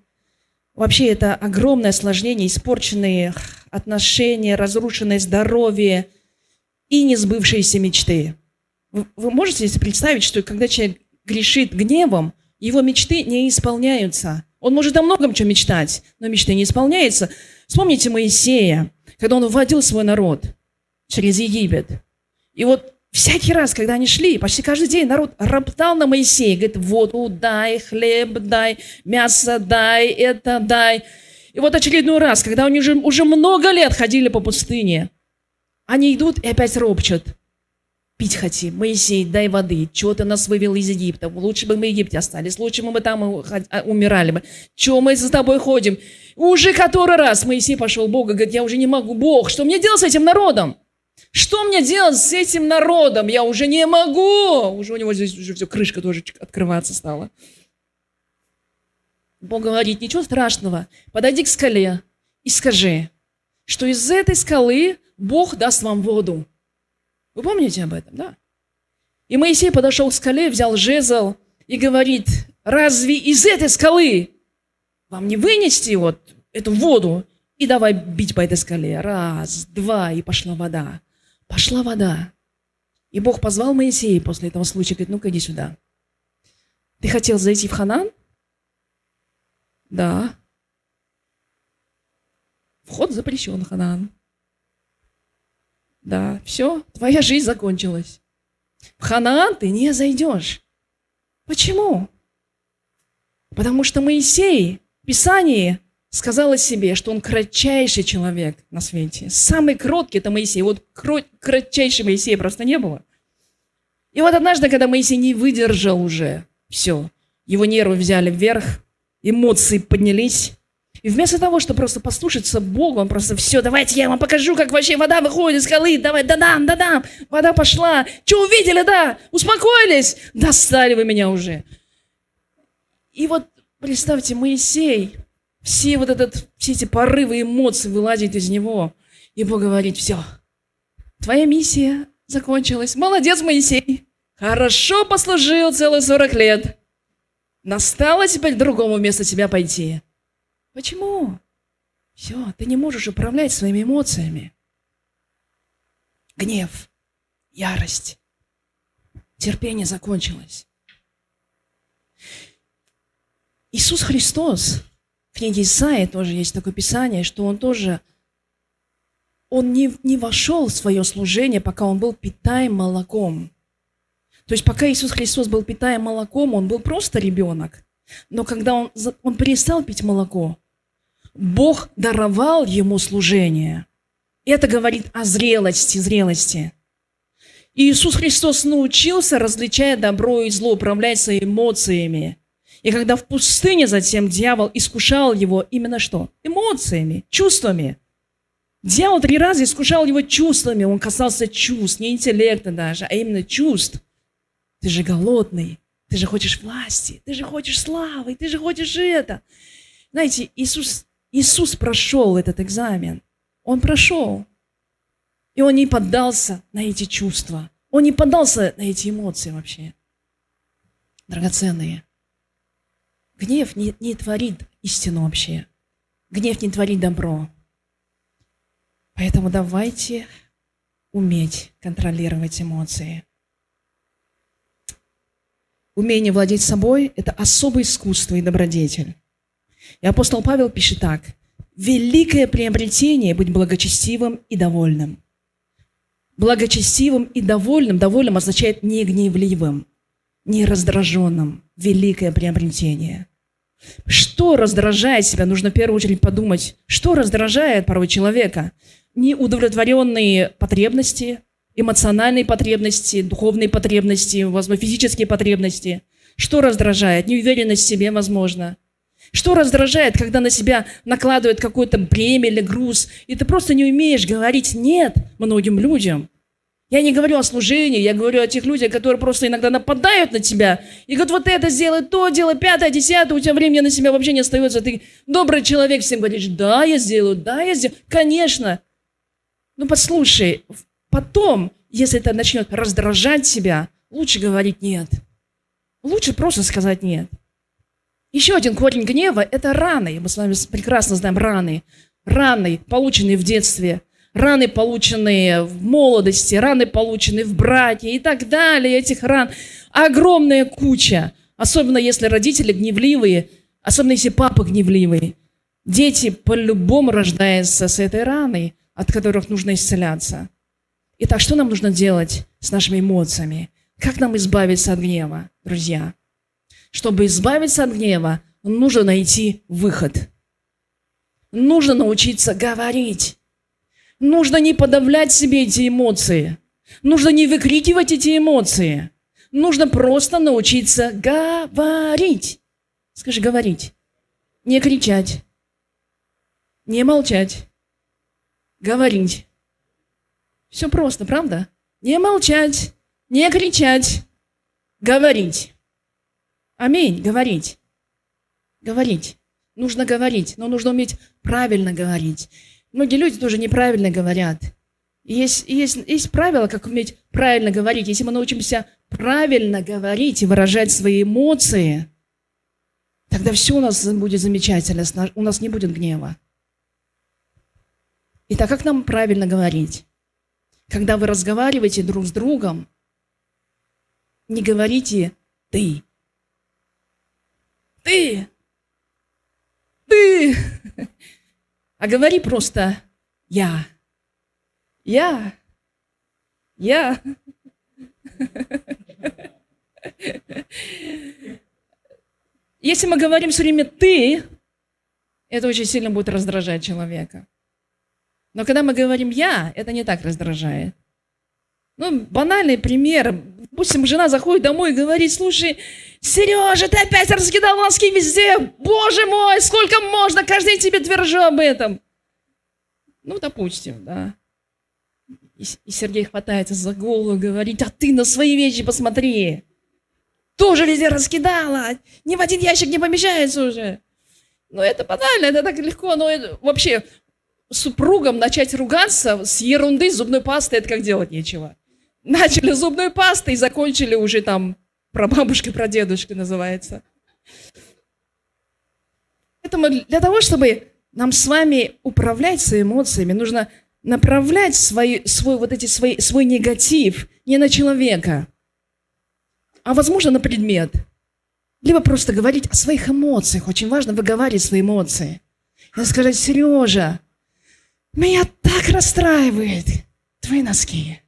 Вообще это огромное осложнение, испорченные отношения, разрушенное здоровье и несбывшиеся мечты. Вы, вы можете себе представить, что когда человек грешит гневом, его мечты не исполняются. Он может о многом чем мечтать, но мечты не исполняются. Вспомните Моисея, когда он вводил свой народ через Египет. И вот всякий раз, когда они шли, почти каждый день народ роптал на Моисея, говорит, воду дай, хлеб дай, мясо дай, это дай. И вот очередной раз, когда они уже, уже много лет ходили по пустыне, они идут и опять ропчат. Пить хотим. Моисей, дай воды. Чего ты нас вывел из Египта? Лучше бы мы в Египте остались. Лучше бы мы там а, умирали бы. Чего мы за тобой ходим? Уже который раз Моисей пошел Бога, говорит, я уже не могу. Бог, что мне делать с этим народом? Что мне делать с этим народом? Я уже не могу. Уже у него здесь уже все, крышка тоже открываться стала. Бог говорит, ничего страшного. Подойди к скале и скажи, что из этой скалы Бог даст вам воду. Вы помните об этом, да? И Моисей подошел к скале, взял жезл и говорит, разве из этой скалы вам не вынести вот эту воду? И давай бить по этой скале. Раз, два, и пошла вода. Пошла вода. И Бог позвал Моисея после этого случая, говорит, ну-ка иди сюда. Ты хотел зайти в Ханан? Да. Вход запрещен, Ханан. Да, все, твоя жизнь закончилась. В Ханаан ты не зайдешь. Почему? Потому что Моисей в Писании сказал о себе, что он кратчайший человек на свете. Самый кроткий – это Моисей. Вот кратчайший Моисея просто не было. И вот однажды, когда Моисей не выдержал уже, все, его нервы взяли вверх, эмоции поднялись, и вместо того, чтобы просто послушаться Бога, он просто, все, давайте я вам покажу, как вообще вода выходит из скалы, давай, да-дам, да-дам, вода пошла. Что увидели, да? Успокоились? Достали вы меня уже. И вот представьте, Моисей, все вот этот, все эти порывы эмоций вылазят из него. И Бог говорит, все, твоя миссия закончилась. Молодец, Моисей. Хорошо послужил целые 40 лет. Настало теперь другому вместо тебя пойти. Почему? Все, ты не можешь управлять своими эмоциями. Гнев, ярость, терпение закончилось. Иисус Христос, книге Исаии тоже есть такое писание, что Он тоже, Он не, не вошел в свое служение, пока Он был питаем молоком. То есть пока Иисус Христос был питаем молоком, Он был просто ребенок. Но когда Он, он перестал пить молоко, Бог даровал ему служение. Это говорит о зрелости, зрелости. Иисус Христос научился, различая добро и зло, управлять своими эмоциями. И когда в пустыне затем дьявол искушал его именно что? Эмоциями, чувствами. Дьявол три раза искушал его чувствами. Он касался чувств, не интеллекта даже, а именно чувств. Ты же голодный, ты же хочешь власти, ты же хочешь славы, ты же хочешь это. Знаете, Иисус Иисус прошел этот экзамен. Он прошел. И он не поддался на эти чувства. Он не поддался на эти эмоции вообще. Драгоценные. Гнев не, не творит истину вообще. Гнев не творит добро. Поэтому давайте уметь контролировать эмоции. Умение владеть собой – это особое искусство и добродетель. И апостол Павел пишет так. «Великое приобретение – быть благочестивым и довольным». Благочестивым и довольным. Довольным означает не гневливым, не раздраженным. Великое приобретение. Что раздражает себя? Нужно в первую очередь подумать, что раздражает порой человека. Неудовлетворенные потребности, эмоциональные потребности, духовные потребности, возможно, физические потребности. Что раздражает? Неуверенность в себе, возможно – Что раздражает, когда на себя накладывают какое-то бремя или груз, и ты просто не умеешь говорить «нет» многим людям? Я не говорю о служении, я говорю о тех людях, которые просто иногда нападают на тебя и говорят, вот это сделай, то делай, пятое, десятое, у тебя времени на себя вообще не остается. Ты добрый человек, всем говоришь, да, я сделаю, да, я сделаю. Конечно. Ну, послушай, потом, если это начнет раздражать тебя, лучше говорить нет. Лучше просто сказать нет. Еще один корень гнева – это раны. Мы с вами прекрасно знаем раны. Раны, полученные в детстве, раны, полученные в молодости, раны, полученные в браке и так далее. Этих ран огромная куча. Особенно если родители гневливые, особенно если папа гневливый. Дети по-любому рождаются с этой раной, от которых нужно исцеляться. Итак, что нам нужно делать с нашими эмоциями? Как нам избавиться от гнева, друзья? Чтобы избавиться от гнева, нужно найти выход. Нужно научиться говорить. Нужно не подавлять себе эти эмоции. Нужно не выкрикивать эти эмоции. Нужно просто научиться говорить. Скажи, говорить. Не кричать. Не молчать. Говорить. Все просто, правда? Не молчать, не кричать, говорить. Аминь, говорить. Говорить. Нужно говорить, но нужно уметь правильно говорить. Многие люди тоже неправильно говорят. есть, есть, есть правило, как уметь правильно говорить. Если мы научимся правильно говорить и выражать свои эмоции, тогда все у нас будет замечательно, у нас не будет гнева. Итак, как нам правильно говорить? Когда вы разговариваете друг с другом, не говорите «ты», ты, ты. А говори просто я. Я. Я. Если мы говорим все время «ты», это очень сильно будет раздражать человека. Но когда мы говорим «я», это не так раздражает. Ну, банальный пример. Допустим, жена заходит домой и говорит, слушай, Сережа, ты опять раскидал носки везде. Боже мой, сколько можно, каждый день тебе твержу об этом. Ну, допустим, да. И, и Сергей хватается за голову и говорит, а ты на свои вещи посмотри. Тоже везде раскидала. Ни в один ящик не помещается уже. Ну, это банально, это так легко. Но это, вообще, супругам начать ругаться с ерунды, с зубной пастой, это как делать нечего. Начали зубной пастой и закончили уже там про бабушка, про дедушку называется. Поэтому для того, чтобы нам с вами управлять своими эмоциями, нужно направлять свои, свой, вот эти свои, свой негатив не на человека, а, возможно, на предмет. Либо просто говорить о своих эмоциях. Очень важно выговаривать свои эмоции. И сказать, Сережа, меня так расстраивает твои носки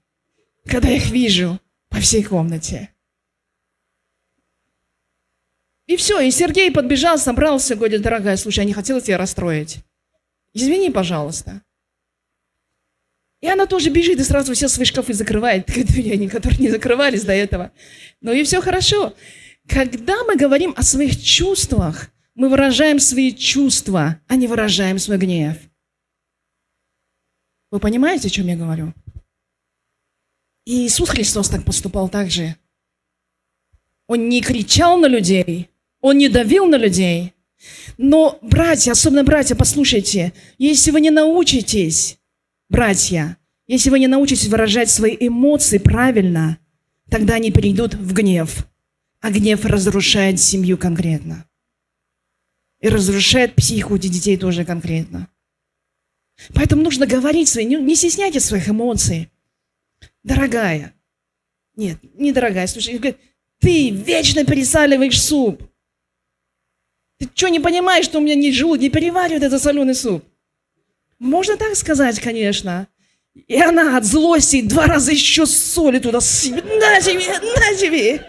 когда их вижу по всей комнате. И все, и Сергей подбежал, собрался, говорит, дорогая, слушай, я не хотела тебя расстроить. Извини, пожалуйста. И она тоже бежит и сразу все свои шкафы закрывает, [laughs] которые не закрывались до этого. Ну и все хорошо. Когда мы говорим о своих чувствах, мы выражаем свои чувства, а не выражаем свой гнев. Вы понимаете, о чем я говорю? И Иисус Христос так поступал так же. Он не кричал на людей, он не давил на людей. Но, братья, особенно братья, послушайте, если вы не научитесь, братья, если вы не научитесь выражать свои эмоции правильно, тогда они перейдут в гнев. А гнев разрушает семью конкретно. И разрушает психику детей тоже конкретно. Поэтому нужно говорить свои, не стесняйтесь своих эмоций дорогая. Нет, не дорогая, слушай, говорит, ты вечно пересаливаешь суп. Ты что, не понимаешь, что у меня не желудок, не переваривает этот соленый суп? Можно так сказать, конечно. И она от злости два раза еще соли туда На тебе, на тебе.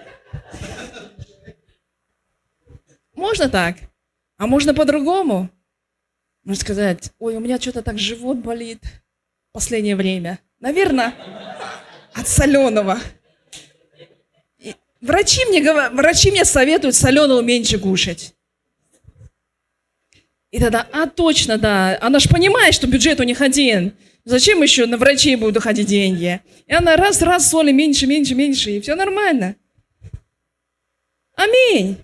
Можно так? А можно по-другому? Можно сказать, ой, у меня что-то так живот болит последнее время. Наверное, от соленого. Врачи мне, врачи мне советуют соленого меньше кушать. И тогда, а точно, да, она же понимает, что бюджет у них один. Зачем еще на врачей будут уходить деньги? И она раз-раз соли меньше, меньше, меньше, и все нормально. Аминь.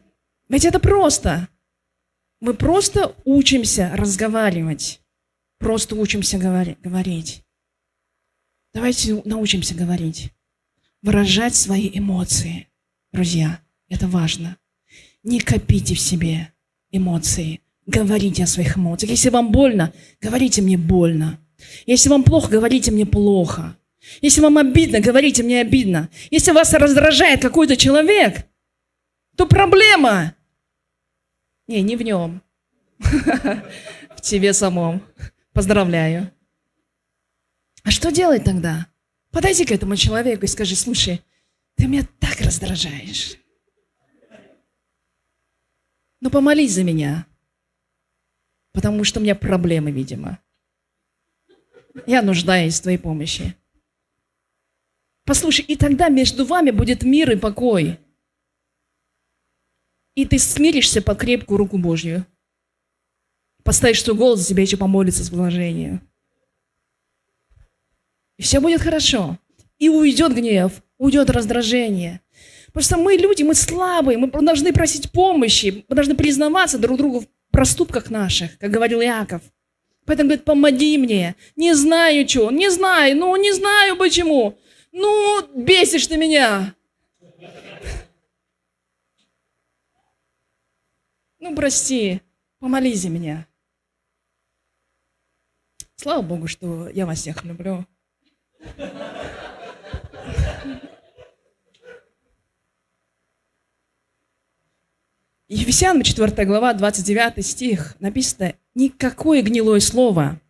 Ведь это просто. Мы просто учимся разговаривать. Просто учимся говори- говорить. Давайте научимся говорить. Выражать свои эмоции. Друзья, это важно. Не копите в себе эмоции. Говорите о своих эмоциях. Если вам больно, говорите мне больно. Если вам плохо, говорите мне плохо. Если вам обидно, говорите мне обидно. Если вас раздражает какой-то человек, то проблема не, не в нем. [laughs] В тебе самом. Поздравляю. А что делать тогда? Подойди к этому человеку и скажи, слушай, ты меня так раздражаешь. Ну, помолись за меня. Потому что у меня проблемы, видимо. Я нуждаюсь в твоей помощи. Послушай, и тогда между вами будет мир и покой. И ты смиришься под крепкую руку Божью. Поставишь свой голос за тебя еще помолиться с вложением. Все будет хорошо. И уйдет гнев, уйдет раздражение. Просто мы люди, мы слабые, мы должны просить помощи, мы должны признаваться друг другу в проступках наших, как говорил Иаков. Поэтому говорит, помоги мне. Не знаю, что, не знаю, ну не знаю почему. Ну, бесишь ты меня. Ну, прости, помолись за меня. Слава Богу, что я вас всех люблю. Ефесянам 4 глава, 29 стих написано, «Никакое гнилое слово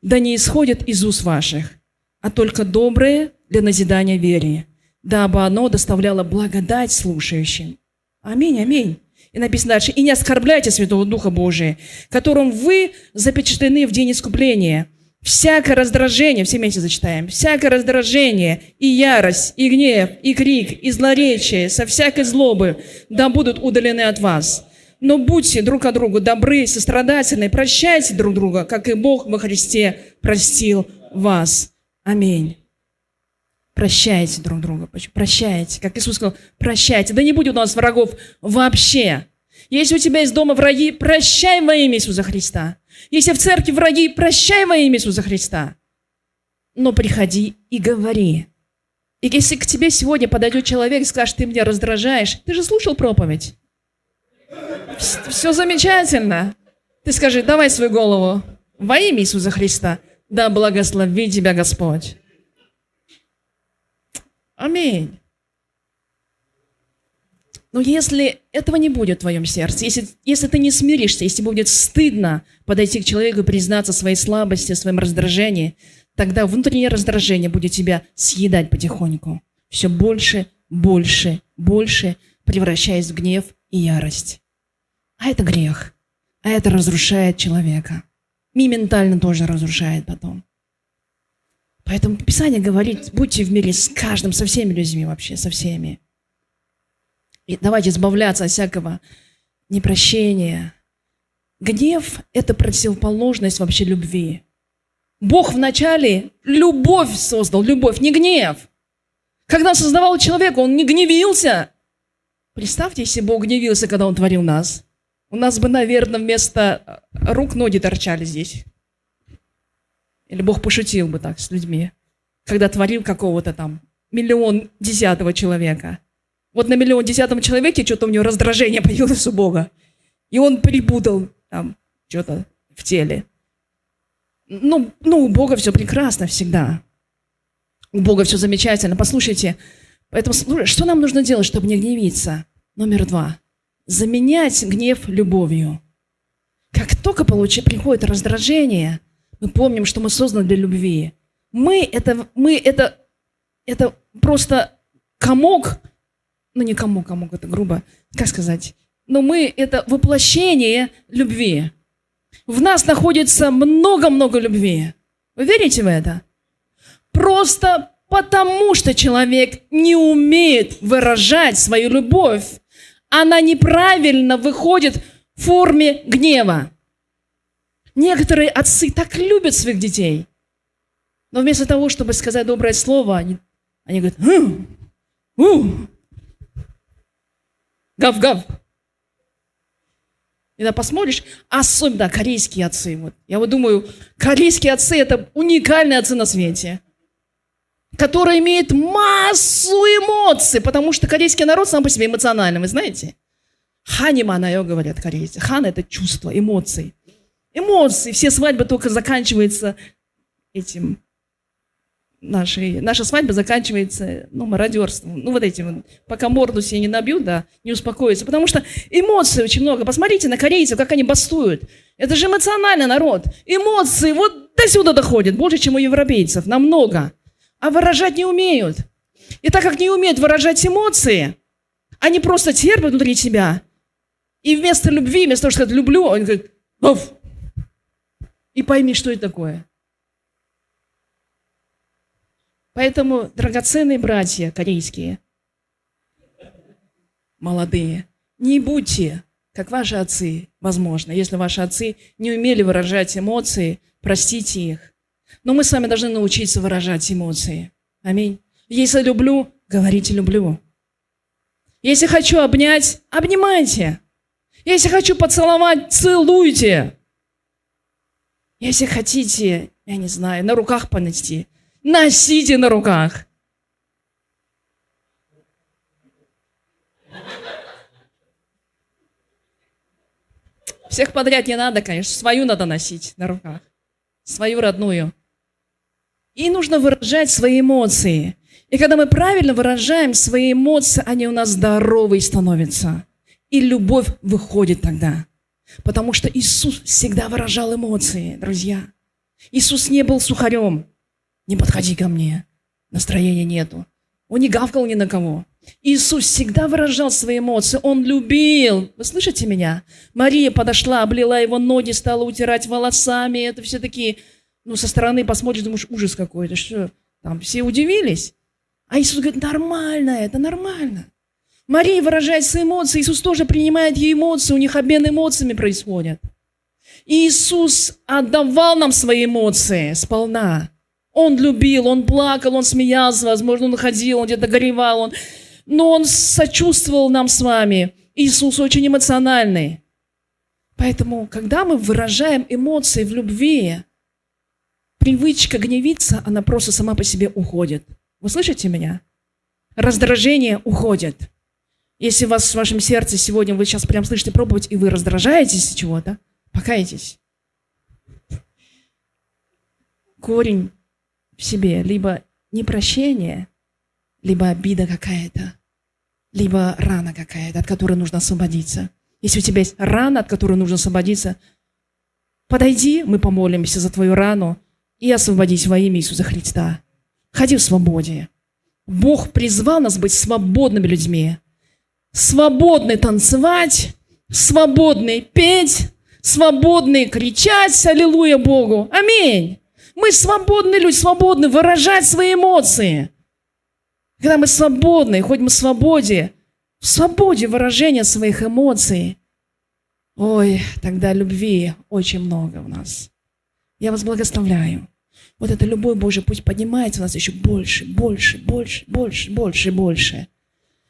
да не исходит из уст ваших, а только доброе для назидания вере, дабы оно доставляло благодать слушающим». Аминь, аминь. И написано дальше, «И не оскорбляйте Святого Духа Божия, которым вы запечатлены в день искупления. Всякое раздражение, все вместе зачитаем, всякое раздражение, и ярость, и гнев, и крик, и злоречие, со всякой злобы, да будут удалены от вас. Но будьте друг от друга добры, сострадательны, прощайте друг друга, как и Бог во Христе простил вас. Аминь. Прощайте друг друга. Прощайте. Как Иисус сказал, прощайте. Да не будет у нас врагов вообще. Если у тебя есть дома враги, прощай во имя Иисуса Христа. Если в церкви враги, прощай во имя Иисуса Христа. Но приходи и говори. И если к тебе сегодня подойдет человек и скажет, ты меня раздражаешь, ты же слушал проповедь. Все замечательно. Ты скажи, давай свою голову во имя Иисуса Христа. Да благослови тебя Господь. Аминь. Но если этого не будет в твоем сердце, если, если ты не смиришься, если будет стыдно подойти к человеку и признаться своей слабости, своем раздражении, тогда внутреннее раздражение будет тебя съедать потихоньку. Все больше, больше, больше, превращаясь в гнев и ярость. А это грех. А это разрушает человека. И ментально тоже разрушает потом. Поэтому Писание говорит, будьте в мире с каждым, со всеми людьми вообще, со всеми. И давайте избавляться от всякого непрощения. Гнев – это противоположность вообще любви. Бог вначале любовь создал, любовь, не гнев. Когда создавал человека, он не гневился. Представьте, если Бог гневился, когда Он творил нас. У нас бы, наверное, вместо рук ноги торчали здесь. Или Бог пошутил бы так с людьми, когда творил какого-то там миллион десятого человека. Вот на миллион десятом человеке что-то у него раздражение [laughs] появилось у Бога. И он перепутал там что-то в теле. Ну, ну, у Бога все прекрасно всегда. У Бога все замечательно. Послушайте, поэтому что нам нужно делать, чтобы не гневиться? Номер два. Заменять гнев любовью. Как только получи, приходит раздражение, мы помним, что мы созданы для любви. Мы это, мы это, это просто комок, ну не комок, комок это грубо, как сказать, но мы это воплощение любви. В нас находится много-много любви. Вы верите в это? Просто потому, что человек не умеет выражать свою любовь. Она неправильно выходит в форме гнева. Некоторые отцы так любят своих детей, но вместо того, чтобы сказать доброе слово, они, они говорят, «Хм, у, гав-гав. Когда посмотришь, особенно корейские отцы. Вот. Я вот думаю, корейские отцы – это уникальные отцы на свете, которые имеют массу эмоций, потому что корейский народ сам по себе эмоциональный, вы знаете? Ханима, на говорят корейцы. Хан – это чувство, эмоции. Эмоции. Все свадьбы только заканчиваются этим нашей, наша свадьба заканчивается, ну, мародерством. Ну, вот этим, пока морду себе не набью, да, не успокоится. Потому что эмоций очень много. Посмотрите на корейцев, как они бастуют. Это же эмоциональный народ. Эмоции вот до сюда доходят, больше, чем у европейцев, намного. А выражать не умеют. И так как не умеют выражать эмоции, они просто терпят внутри себя. И вместо любви, вместо того, чтобы сказать «люблю», он говорит «Оф!» И пойми, что это такое. Поэтому, драгоценные братья корейские, молодые, не будьте, как ваши отцы, возможно. Если ваши отцы не умели выражать эмоции, простите их. Но мы с вами должны научиться выражать эмоции. Аминь. Если люблю, говорите «люблю». Если хочу обнять, обнимайте. Если хочу поцеловать, целуйте. Если хотите, я не знаю, на руках понести, Носите на руках. Всех подряд не надо, конечно. Свою надо носить на руках. Свою родную. И нужно выражать свои эмоции. И когда мы правильно выражаем свои эмоции, они у нас здоровые становятся. И любовь выходит тогда. Потому что Иисус всегда выражал эмоции, друзья. Иисус не был сухарем не подходи ко мне, настроения нету. Он не гавкал ни на кого. Иисус всегда выражал свои эмоции. Он любил. Вы слышите меня? Мария подошла, облила его ноги, стала утирать волосами. Это все такие, ну, со стороны посмотришь, думаешь, ужас какой-то. Что? Там все удивились. А Иисус говорит, нормально это, нормально. Мария выражает свои эмоции. Иисус тоже принимает ее эмоции. У них обмен эмоциями происходит. Иисус отдавал нам свои эмоции сполна. Он любил, он плакал, он смеялся, возможно, он ходил, он где-то горевал, он... но он сочувствовал нам с вами. Иисус очень эмоциональный. Поэтому, когда мы выражаем эмоции в любви, привычка гневиться, она просто сама по себе уходит. Вы слышите меня? Раздражение уходит. Если у вас в вашем сердце сегодня, вы сейчас прям слышите пробовать, и вы раздражаетесь чего-то, покайтесь. Корень в себе либо непрощение, либо обида какая-то, либо рана какая-то, от которой нужно освободиться. Если у тебя есть рана, от которой нужно освободиться, подойди, мы помолимся за твою рану и освободись во имя Иисуса Христа. Ходи в свободе. Бог призвал нас быть свободными людьми. Свободны танцевать, свободны петь, свободны кричать «Аллилуйя Богу!» Аминь! Мы свободны люди, свободны выражать свои эмоции. Когда мы свободны, ходим в свободе, в свободе выражения своих эмоций, ой, тогда любви очень много в нас. Я вас благословляю. Вот эта любовь Божия пусть поднимается у нас еще больше, больше, больше, больше, больше, больше.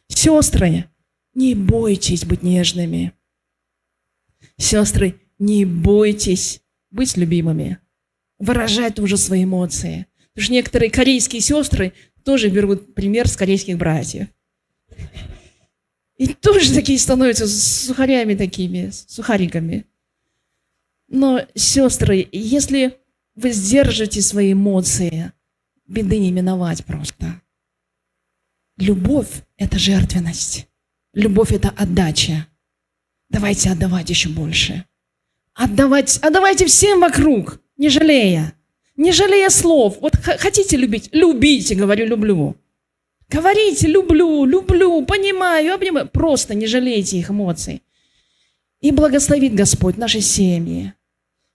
Сестры, не бойтесь быть нежными. Сестры, не бойтесь быть любимыми выражать уже свои эмоции. Потому что некоторые корейские сестры тоже берут пример с корейских братьев. И тоже такие становятся сухарями такими, сухариками. Но, сестры, если вы сдержите свои эмоции, беды не миновать просто. Любовь – это жертвенность. Любовь – это отдача. Давайте отдавать еще больше. Отдавать, отдавайте всем вокруг не жалея. Не жалея слов. Вот хотите любить? Любите, говорю, люблю. Говорите, люблю, люблю, понимаю, обнимаю. Просто не жалейте их эмоций. И благословит Господь наши семьи.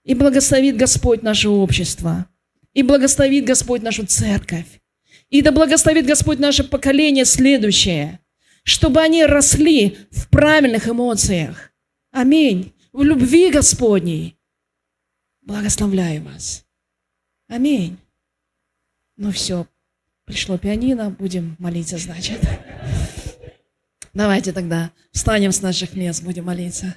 И благословит Господь наше общество. И благословит Господь нашу церковь. И да благословит Господь наше поколение следующее. Чтобы они росли в правильных эмоциях. Аминь. В любви Господней Благословляю вас. Аминь. Ну все, пришло пианино, будем молиться, значит. Давайте тогда встанем с наших мест, будем молиться.